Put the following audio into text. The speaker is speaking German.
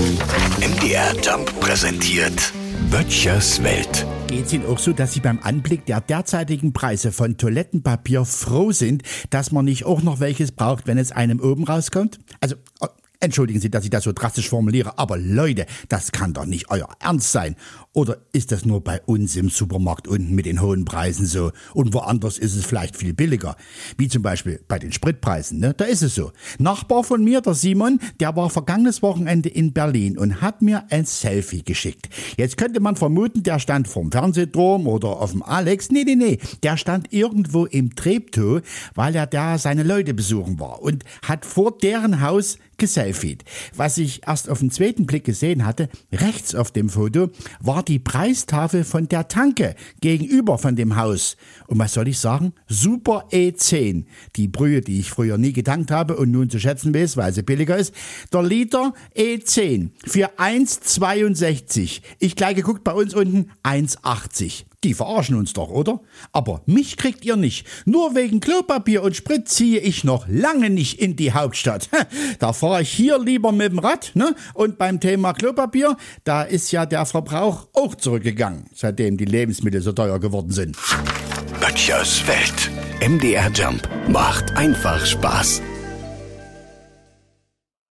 MDR Jump präsentiert Böttchers Welt. Geht es Ihnen auch so, dass Sie beim Anblick der derzeitigen Preise von Toilettenpapier froh sind, dass man nicht auch noch welches braucht, wenn es einem oben rauskommt? Also, Entschuldigen Sie, dass ich das so drastisch formuliere, aber Leute, das kann doch nicht euer Ernst sein. Oder ist das nur bei uns im Supermarkt unten mit den hohen Preisen so? Und woanders ist es vielleicht viel billiger. Wie zum Beispiel bei den Spritpreisen, ne? Da ist es so. Nachbar von mir, der Simon, der war vergangenes Wochenende in Berlin und hat mir ein Selfie geschickt. Jetzt könnte man vermuten, der stand vorm Fernsehturm oder auf dem Alex. Nee, nee, nee. Der stand irgendwo im Treptow, weil er da seine Leute besuchen war und hat vor deren Haus geselfied. Was ich erst auf den zweiten Blick gesehen hatte, rechts auf dem Foto, war die Preistafel von der Tanke gegenüber von dem Haus. Und was soll ich sagen? Super E10. Die Brühe, die ich früher nie getankt habe und nun zu schätzen weiß, weil sie billiger ist. Der Liter E10 für 1,62. Ich gleich geguckt bei uns unten 1,80. Die verarschen uns doch, oder? Aber mich kriegt ihr nicht. Nur wegen Klopapier und Sprit ziehe ich noch lange nicht in die Hauptstadt. Da fahre ich hier lieber mit dem Rad, ne? Und beim Thema Klopapier, da ist ja der Verbrauch auch zurückgegangen, seitdem die Lebensmittel so teuer geworden sind. Böttchers Welt. MDR Jump macht einfach Spaß.